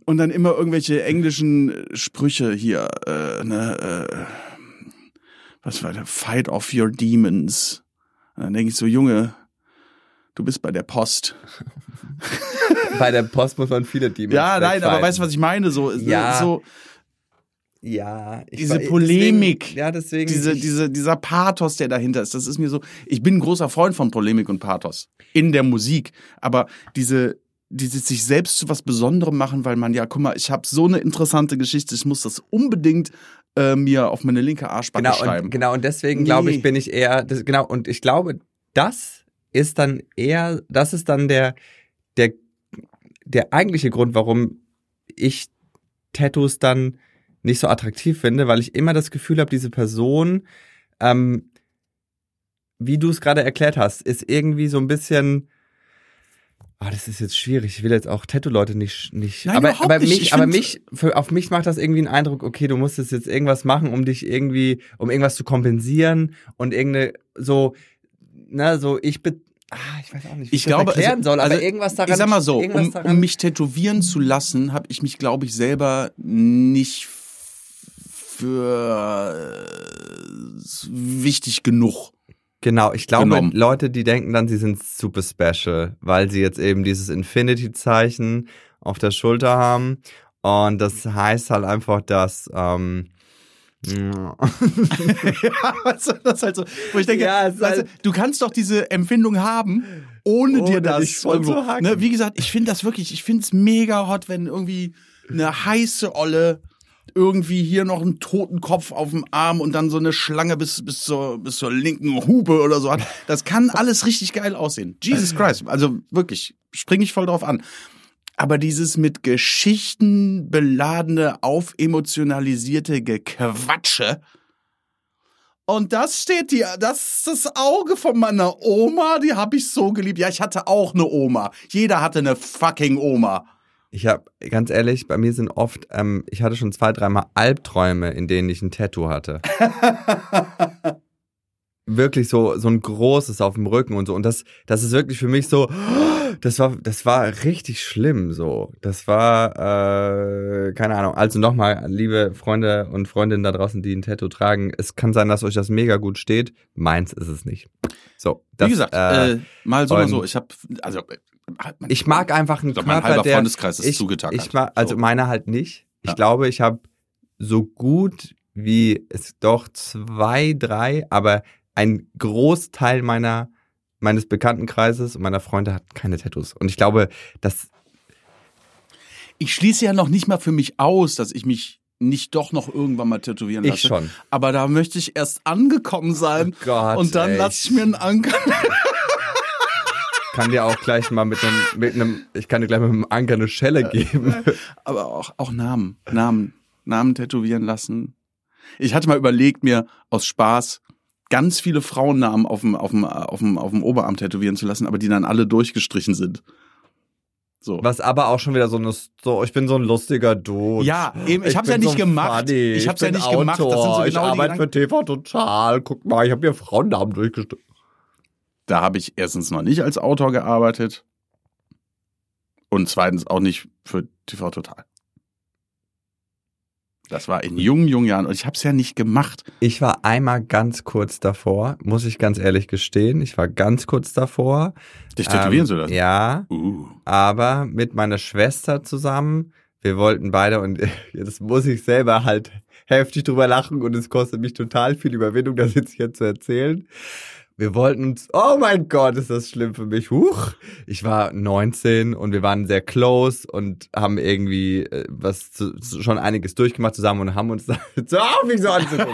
Und dann immer irgendwelche englischen äh, Sprüche hier, äh, ne, äh, was war der? Fight off your demons. Und dann denke ich so, Junge, du bist bei der Post. Bei der Post muss man viele Demons Ja, nein, aber weißt du, was ich meine? So, Ja, so Ja. Ich Diese war- Polemik. Deswegen, ja, deswegen. diese, diese, dieser Pathos, der dahinter ist, das ist mir so. Ich bin ein großer Freund von Polemik und Pathos in der Musik, aber diese dieses sich selbst zu was Besonderem machen, weil man ja, guck mal, ich habe so eine interessante Geschichte, ich muss das unbedingt äh, mir auf meine linke Arschbacke genau, schreiben. und, genau, und deswegen glaube Nee. ich, bin ich eher, das, genau, und ich glaube, das ist dann eher, das ist dann der, der, der eigentliche Grund, warum ich Tattoos dann nicht so attraktiv finde, weil ich immer das Gefühl habe, diese Person, ähm, wie du es gerade erklärt hast, ist irgendwie so ein bisschen, Ah, das ist jetzt schwierig. Ich will jetzt auch Tattoo-Leute nicht, nicht. Nein, aber, aber nicht. mich, Ich aber mich, für, auf mich macht das irgendwie einen Eindruck, okay, du musstest jetzt irgendwas machen, um dich irgendwie, um irgendwas zu kompensieren und irgendeine, so, na, so, ich bin, ah, ich weiß auch nicht, wie Ich das glaube, erklären also- soll, aber also, irgendwas daran. ich sag mal so, um, um mich tätowieren zu lassen, habe ich mich, glaube ich, selber nicht für äh, wichtig genug. Genau, ich glaube, genommen. Leute, die denken dann, sie sind super special, weil sie jetzt eben dieses Infinity-Zeichen auf der Schulter haben. Und das heißt halt einfach, dass, ähm, ja. ja, weißt du, das ist halt so, wo ich denke, Ja, ist weißt halt- du, du kannst doch diese Empfindung haben, ohne, Ohne dir das voll zu hacken. Ne, wie gesagt, ich finde das wirklich, ich finde es mega hot, wenn irgendwie eine heiße Olle irgendwie hier noch einen toten Kopf auf dem Arm und dann so eine Schlange bis, bis, zur, bis zur linken Hupe oder so hat. Das kann alles richtig geil aussehen. Jesus Christ. Also wirklich, springe ich voll drauf an. Aber dieses mit Geschichten beladene, aufemotionalisierte Gequatsche. Und das steht dir, das ist das Auge von meiner Oma, die habe ich so geliebt. Ja, ich hatte auch eine Oma. Jeder hatte eine fucking Oma. Ich habe, ganz ehrlich, bei mir sind oft, ähm, ich hatte schon zwei, dreimal Albträume, in denen ich ein Tattoo hatte. wirklich so, so ein großes auf dem Rücken und so. Und das, das ist wirklich für mich so, das war, das war richtig schlimm so. Das war, äh, keine Ahnung. Also nochmal, liebe Freunde und Freundinnen da draußen, die ein Tattoo tragen, es kann sein, dass euch das mega gut steht. Meins ist es nicht. So, das, Wie gesagt, äh, äh, mal so, mal so. Ich habe, also ich mag einfach einen Ich glaub, mein Körper, halber der Freundeskreis ist ich, zugetackert. Ich mag, also So. meiner halt nicht. Ich Ja. glaube, ich habe so gut wie es doch zwei, drei, aber ein Großteil meiner meines Bekanntenkreises und meiner Freunde hat keine Tattoos. Und ich glaube, das ich schließe ja noch nicht mal für mich aus, dass ich mich nicht doch noch irgendwann mal tätowieren lasse. ich schon. Aber da möchte ich erst angekommen sein. Oh Gott, und dann ey. lasse ich mir einen Anker. Kann dir auch gleich mal mit einem, mit einem, ich kann dir gleich mit einem Anker eine Schelle geben. Aber auch, auch Namen. Namen. Namen tätowieren lassen. Ich hatte mal überlegt, mir aus Spaß ganz viele Frauennamen auf dem, auf dem, auf dem, auf dem Oberarm tätowieren zu lassen, aber die dann alle durchgestrichen sind. So. Was aber auch schon wieder so eine, so, ich bin so ein lustiger Dude. Ja, eben, ich hab's ja nicht gemacht. funny, Ich hab's ja nicht gemacht. Das sind so Autor, ich genau die arbeite für TV Total. Guck mal, ich habe hier Frauennamen durchgestrichen. Da habe ich erstens noch nicht als Autor gearbeitet und zweitens auch nicht für TV Total. Das war in jungen, jungen Jahren und ich habe es ja nicht gemacht. Ich war einmal ganz kurz davor, muss ich ganz ehrlich gestehen. Ich war ganz kurz davor. Dich tätowieren Ähm, zu lassen. Ja, Uh. aber mit meiner Schwester zusammen. Wir wollten beide und das muss ich selber halt heftig drüber lachen und es kostet mich total viel Überwindung, das jetzt hier zu erzählen. Wir wollten uns, oh mein Gott, ist das schlimm für mich. Huch. Ich war 19 und wir waren sehr close und haben irgendwie äh, was zu, schon einiges durchgemacht zusammen und haben uns da so auf mich so anzugucken.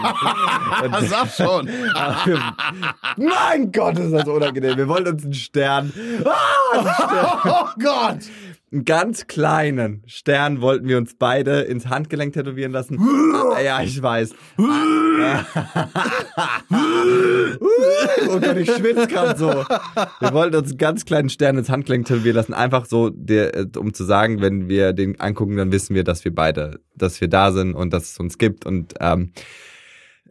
Und- Sag schon. mein Gott, ist das unangenehm. Wir wollten uns einen Stern. Ah, einen Stern. oh Gott. Einen ganz kleinen Stern wollten wir uns beide ins Handgelenk tätowieren lassen. Ah, ja, ich weiß. Gott, ich schwitze gerade so. Wir wollten uns einen ganz kleinen Stern ins Handgelenk tätowieren lassen. Einfach so, äh, um zu sagen, wenn wir den angucken, dann wissen wir, dass wir beide, dass wir da sind und dass es uns gibt. Und ähm,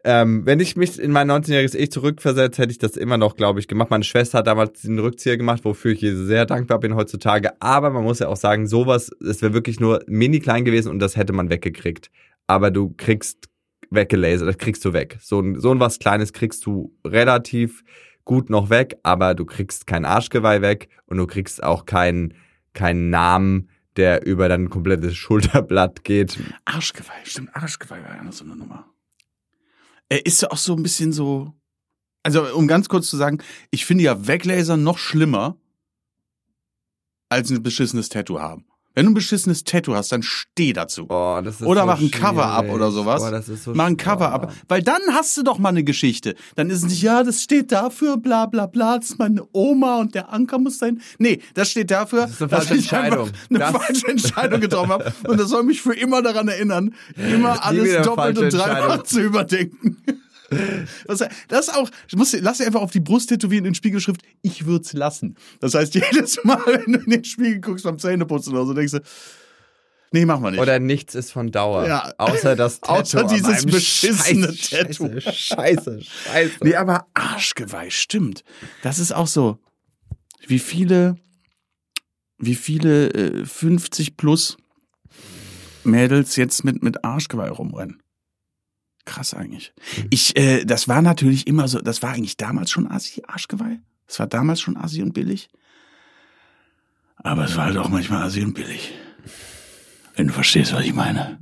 ähm, wenn ich mich in mein 19-jähriges Ich zurückversetze, hätte ich das immer noch, glaube ich, gemacht. Meine Schwester hat damals den Rückzieher gemacht, wofür ich ihr sehr dankbar bin heutzutage. Aber man muss ja auch sagen, sowas, es wäre wirklich nur mini klein gewesen und das hätte man weggekriegt. Aber du kriegst weggelasert, das kriegst du weg. So ein, so ein was Kleines kriegst du relativ gut noch weg, aber du kriegst kein Arschgeweih weg und du kriegst auch keinen keinen Namen, der über dein komplettes Schulterblatt geht. Arschgeweih, stimmt, Arschgeweih war ja so eine Nummer. Er ist ja auch so ein bisschen so. Also, um ganz kurz zu sagen, ich finde ja Weglaser noch schlimmer als ein beschissenes Tattoo haben. Wenn du ein beschissenes Tattoo hast, dann steh dazu. Oh, das ist Oder so mach ein Cover-up oder sowas. Oh, das ist so Mach ein. Cover-up. Weil dann hast du doch mal eine Geschichte. Dann ist es nicht, ja, das steht dafür, bla bla bla, das ist meine Oma und der Anker muss sein. Nee, das steht dafür, Das ist eine dass falsche ich einfach Entscheidung. eine Das- falsche Entscheidung getroffen habe. Und das soll mich für immer daran erinnern, immer alles doppelt und dreifach zu überdenken. Das, das ist auch, ich muss, lass dir einfach auf die Brust tätowieren in Spiegelschrift, ich würd's lassen. Das heißt, jedes Mal, wenn du in den Spiegel guckst beim Zähneputzen oder so, denkst du, nee, mach mal nicht. Oder nichts ist von Dauer. Ja. Außer das Tattoo. Außer dieses beschissene Scheiße, Tattoo. Scheiße, scheiße, scheiße. Nee, aber Arschgeweih, stimmt. Das ist auch so. Wie viele, wie viele äh, 50 plus Mädels jetzt mit, mit Arschgeweih rumrennen. Krass eigentlich. Ich, äh, das war natürlich immer so, das war eigentlich damals schon Assi, Arschgeweih. Das war damals schon Assi und billig. Aber es war halt auch manchmal Assi und billig. Wenn du verstehst, was ich meine.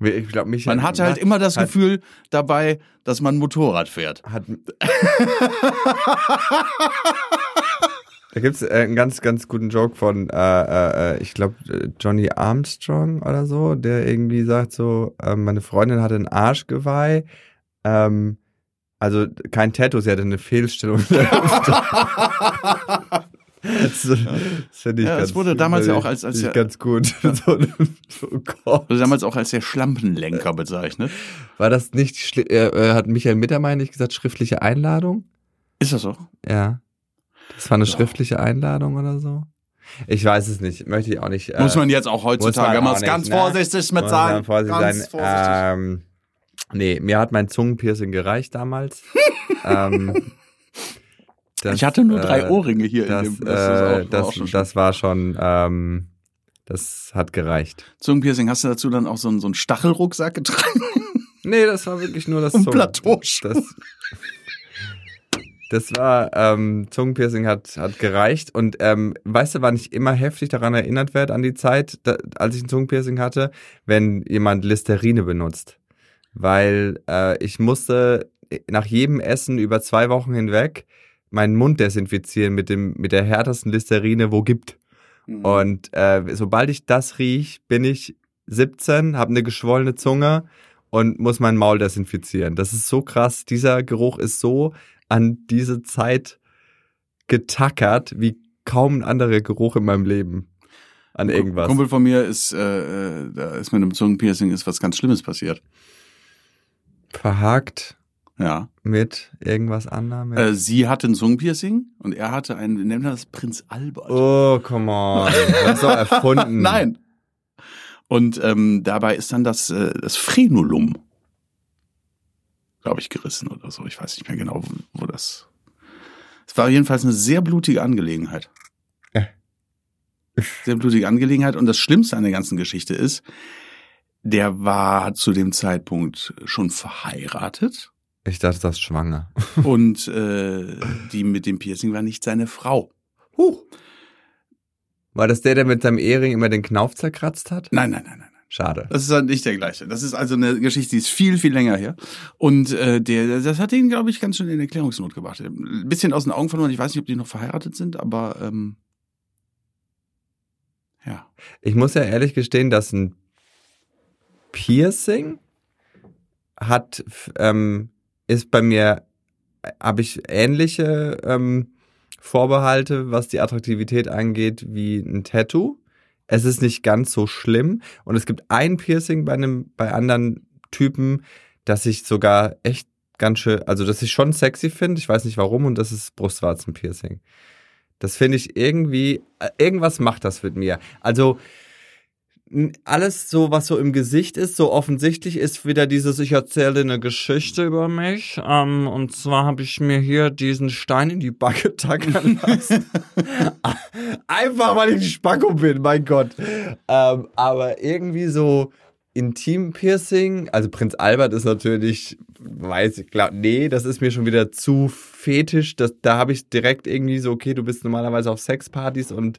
Ich glaub, mich Man hatte halt immer das hat, Gefühl dabei, dass man Motorrad fährt. Hat, da gibt's äh, einen ganz, ganz guten Joke von, äh, äh, ich glaube, Johnny Armstrong oder so, der irgendwie sagt so, äh, meine Freundin hatte ein Arschgeweih, ähm, also kein Tattoo, sie hatte eine Fehlstellung der. Das, das finde ich Ja, das ganz, wurde damals ja auch als- als ja- ganz gut. so, oh Gott. Wurde damals auch als der Schlampenlenker bezeichnet. War das nicht, äh, äh, hat Michael Mittermeier nicht gesagt, schriftliche Einladung? Ist das so? Ja. Das war eine Ja. schriftliche Einladung oder so? Ich weiß es nicht, möchte ich auch nicht. Äh, Muss man jetzt auch heutzutage auch ganz ne? vorsichtig mit muss sagen. vorsichtig ganz sein. vorsichtig. Ähm, nee, mir hat mein Zungenpiercing gereicht damals. ähm, Das, ich hatte nur drei äh, Ohrringe hier Das, in dem. das, äh, auch- war das, das war schon, ähm, das hat gereicht. Zungenpiercing, hast du dazu dann auch so einen, so einen Stachelrucksack getragen? Nee, das war wirklich nur das Zungen- Plateauschuhe. Das, das war, ähm, Zungenpiercing hat, hat gereicht. Und ähm, weißt du, wann ich immer heftig daran erinnert werde, an die Zeit, da, als ich ein Zungenpiercing hatte, wenn jemand Listerine benutzt. Weil äh, ich musste nach jedem Essen über zwei Wochen hinweg meinen Mund desinfizieren mit, dem, mit der härtesten Listerine, wo gibt. Mhm. Und äh, sobald ich das riech, bin ich 17, habe eine geschwollene Zunge und muss mein Maul desinfizieren. Das ist so krass. Dieser Geruch ist so an diese Zeit getackert wie kaum ein anderer Geruch in meinem Leben. An irgendwas. Kumpel von mir ist, äh, äh, da ist mit einem Zungenpiercing ist was ganz Schlimmes passiert. Verhakt Ja. mit irgendwas anderem. Äh, sie hatte ein Zungenpiercing und er hatte ein, wir nennen das Prinz Albert. oh, come on. Das ist doch erfunden. Nein. Und ähm, dabei ist dann das, äh, das Frenulum, glaube ich, gerissen oder so. Ich weiß nicht mehr genau, wo, wo das. Es war jedenfalls eine sehr blutige Angelegenheit. Äh. Sehr blutige Angelegenheit. Und das Schlimmste an der ganzen Geschichte ist, der war zu dem Zeitpunkt schon verheiratet Ich dachte, das ist schwanger. und äh, die mit dem Piercing war nicht seine Frau. Huch. War das der, der mit seinem Ehering immer den Knauf zerkratzt hat? Nein, nein, nein, nein. Schade. Das ist halt nicht der gleiche. Das ist also eine Geschichte, die ist viel, viel länger her. Und äh, der, das hat ihn, glaube ich, ganz schön in Erklärungsnot gebracht. Ein bisschen aus den Augen verloren. Ich weiß nicht, ob die noch verheiratet sind, aber ähm, ja. Ich muss ja ehrlich gestehen, dass ein Piercing hat, ähm, ist bei mir, habe ich ähnliche ähm, Vorbehalte, was die Attraktivität angeht, wie ein Tattoo. Es ist nicht ganz so schlimm. Und es gibt ein Piercing bei einem, bei anderen Typen, das ich sogar echt ganz schön, also das ich schon sexy finde. Ich weiß nicht warum, und das ist Brustwarzenpiercing. Das finde ich irgendwie, äh, irgendwas macht das mit mir. Also alles so, was so im Gesicht ist, so offensichtlich ist wieder dieses, ich erzähle eine Geschichte über mich. Ähm, und zwar habe ich mir hier diesen Stein in die Backe tackern lassen. Einfach, weil ich ein Spacko bin, mein Gott. Ähm, aber irgendwie so Intim-Piercing, also Prinz Albert ist natürlich, weiß ich, glaub, nee, das ist mir schon wieder zu fetisch. Das, da habe ich direkt irgendwie so, okay, du bist normalerweise auf Sexpartys und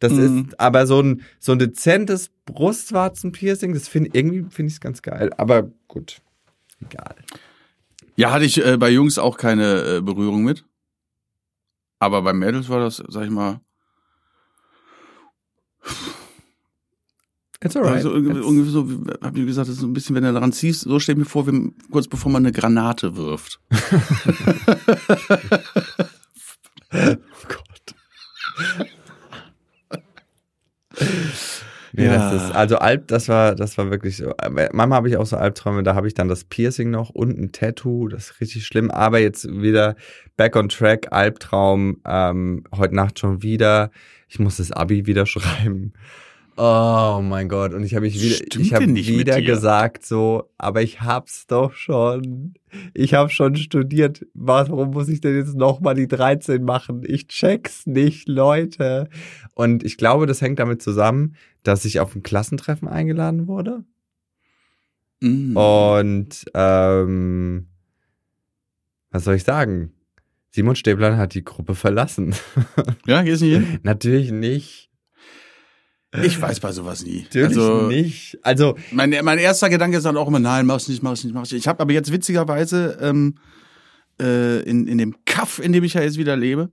das Mhm. ist aber so ein, so ein dezentes Brustwarzen-Piercing, das finde irgendwie finde ich es ganz geil. Aber gut, egal. Ja, hatte ich äh, bei Jungs auch keine äh, Berührung mit. Aber bei Mädels war das, sag ich mal, It's alright. also irgendwie, so, wie- hab ich gesagt, das ist so ein bisschen, wenn er daran ziehst, so stell mir vor, wie, kurz bevor man eine Granate wirft. oh Gott. Nee, Ja. das ist, also Alb, das war, das war wirklich so. Manchmal habe ich auch so Albträume, da habe ich dann das Piercing noch und ein Tattoo, das ist richtig schlimm. Aber jetzt wieder back on track, Albtraum, ähm, heute Nacht schon wieder. Ich muss das Abi wieder schreiben. Oh mein Gott. Und ich habe mich wieder, Stimmt ich habe nicht mit wieder gesagt so, aber ich hab's doch schon. Ich habe schon studiert. Warum muss ich denn jetzt nochmal die 13 machen? Ich check's nicht, Leute. Und ich glaube, das hängt damit zusammen, dass ich auf ein Klassentreffen eingeladen wurde. Mm. Und ähm, was soll ich sagen? Simon Stäblein hat die Gruppe verlassen. Ja, gehst nicht hin? Natürlich nicht. Ich weiß bei sowas nie. Natürlich also, nicht. Also, Mein, mein erster Gedanke ist dann auch immer, nein, mach's nicht, mach's nicht, mach's nicht. Ich habe aber jetzt witzigerweise ähm, äh, in, in dem Kaff, in dem ich ja jetzt wieder lebe,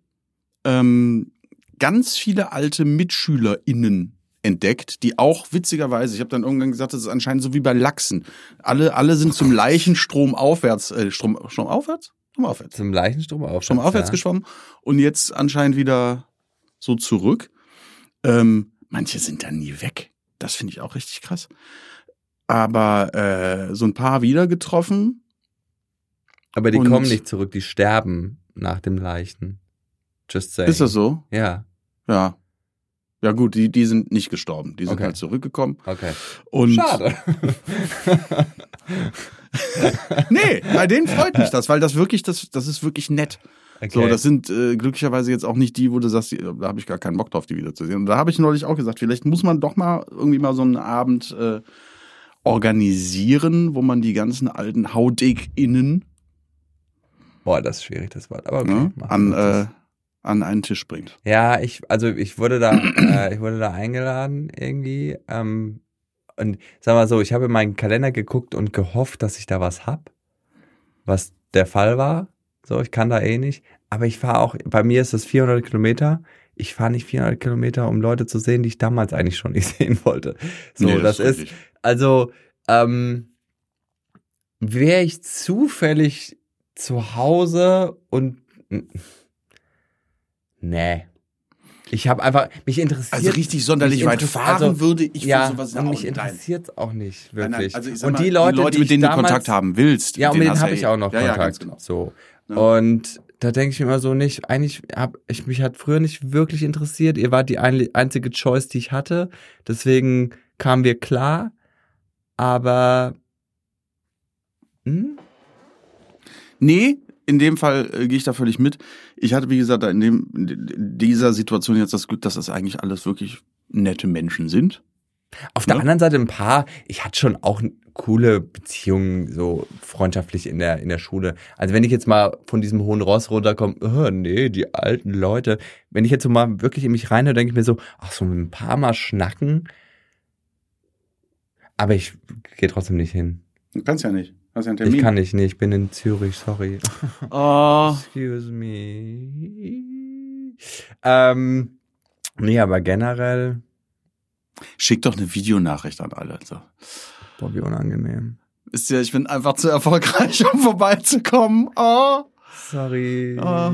ähm, ganz viele alte MitschülerInnen entdeckt, die auch witzigerweise, ich habe dann irgendwann gesagt, das ist anscheinend so wie bei Lachsen. Alle, alle sind zum Leichenstrom aufwärts, äh, Strom, Strom aufwärts? Strom aufwärts. zum Leichenstrom auf. Strom aufwärts geschwommen und jetzt anscheinend wieder so zurück. Ähm, manche sind dann nie weg. Das finde ich auch richtig krass. Aber äh, so ein paar wieder getroffen. Aber die kommen nicht zurück, die sterben nach dem Leichen. Just saying. Ist das so? Ja, Ja. Ja gut, die, die sind nicht gestorben. Die sind Okay. halt zurückgekommen. okay. Und Schade. nee, bei denen freut mich das, weil das wirklich, das, das ist wirklich nett. Okay. So, das sind äh, glücklicherweise jetzt auch nicht die, wo du sagst, da habe ich gar keinen Bock drauf, die wiederzusehen. Und da habe ich neulich auch gesagt, vielleicht muss man doch mal irgendwie mal so einen Abend äh, organisieren, wo man die ganzen alten HaudegInnen Boah, das ist schwierig, das Wort. Aber okay. ne, machen an, äh, an einen Tisch bringt. Ja, ich, also ich wurde da, äh, ich wurde da eingeladen irgendwie. Ähm, und sag mal so, ich habe in meinen Kalender geguckt und gehofft, dass ich da was hab, was der Fall war. So, ich kann da eh nicht. Aber ich fahre auch, bei mir ist es 400 Kilometer. Ich fahre nicht 400 Kilometer, um Leute zu sehen, die ich damals eigentlich schon nicht sehen wollte. So, Nee, das, ist, richtig. also, ähm, wäre ich zufällig zu Hause und nee. Ich habe einfach mich interessiert. Also richtig sonderlich weit fahren also, würde ich ja, für sowas und auch mich nicht. Nein. interessiert auch nicht Nein, wirklich. nein, also ich sag und mal, die Leute, mit die ich denen du Kontakt haben willst, ja, mit denen hast habe ich ja- auch noch ja, Kontakt. Ja, genau. So. Ja. Und da denke ich mir immer so nicht, eigentlich hab ich mich hat früher nicht wirklich interessiert. Ihr wart die ein, einzige Choice, die ich hatte. Deswegen kamen wir klar. Aber hm? Nee, in dem Fall äh, gehe ich da völlig mit. Ich hatte, wie gesagt, in, dem, in dieser Situation jetzt das Glück, dass das eigentlich alles wirklich nette Menschen sind. Auf der Ne? anderen Seite ein paar, ich hatte schon auch coole Beziehungen, so freundschaftlich in der, in der Schule. Also wenn ich jetzt mal von diesem hohen Ross runterkomme, oh, nee, die alten Leute. Wenn ich jetzt so mal wirklich in mich reinhöre, denke ich mir so, ach so, ein paar Mal schnacken. Aber ich gehe trotzdem nicht hin. Du kannst ja nicht. Hast ja einen Ich kann nicht, nee, ich bin in Zürich, sorry. Oh. Excuse me. Ähm, nee, aber generell, Schick doch eine Videonachricht an alle. So. boah, wie unangenehm. Wisst ihr, ich bin einfach zu erfolgreich, um vorbeizukommen. Oh. Sorry. Ah.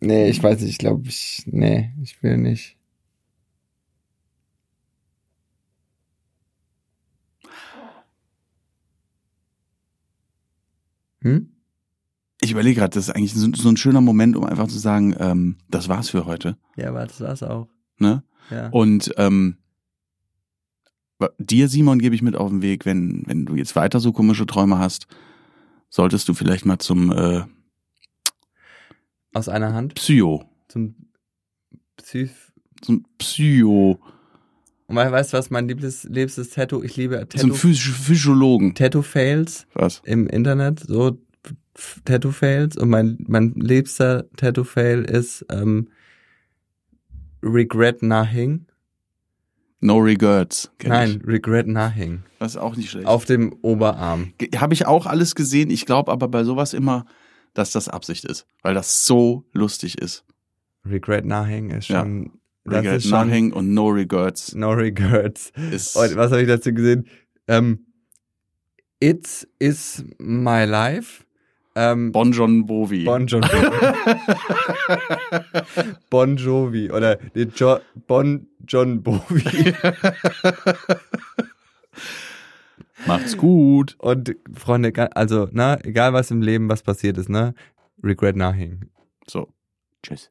Nee, ich weiß nicht, ich glaube, ich, nee, ich will nicht. Hm? Ich überlege gerade, das ist eigentlich so, so ein schöner Moment, um einfach zu sagen, ähm, das war's für heute. Ja, aber das war's auch. Ne? Ja. Und ähm, dir, Simon, gebe ich mit auf den Weg, wenn, wenn du jetzt weiter so komische Träume hast, solltest du vielleicht mal zum äh, Aus einer Hand Psycho. zum Psych. Zum Psycho. Und we- weißt du was, mein liebstes, liebstes Tattoo, ich liebe Zum Tattoo, Phys Physiologen. Tattoo-Fails Was? im Internet, so Tattoo-Fails. Und mein, mein liebster Tattoo-Fail ist ähm, Regret Nothing. No Regrets. Nein, Ich. Regret Nothing. Das ist auch nicht schlecht. Auf dem Oberarm. Habe ich auch alles gesehen. Ich glaube aber bei sowas immer, dass das Absicht ist, weil das so lustig ist. Regret Nothing ist Ja. schon. Das Regret ist schon Nothing und No Regrets No Regrets. ist. Und was habe ich dazu gesehen? Ähm, It is my life. Ähm, Bon John Bovi. Bon Jovi. bon Jovi. Oder nee, jo Bon John Bovi. Macht's gut. Und Freunde, also, ne, egal was im Leben, was passiert ist, ne? Regret nothing. So. Tschüss.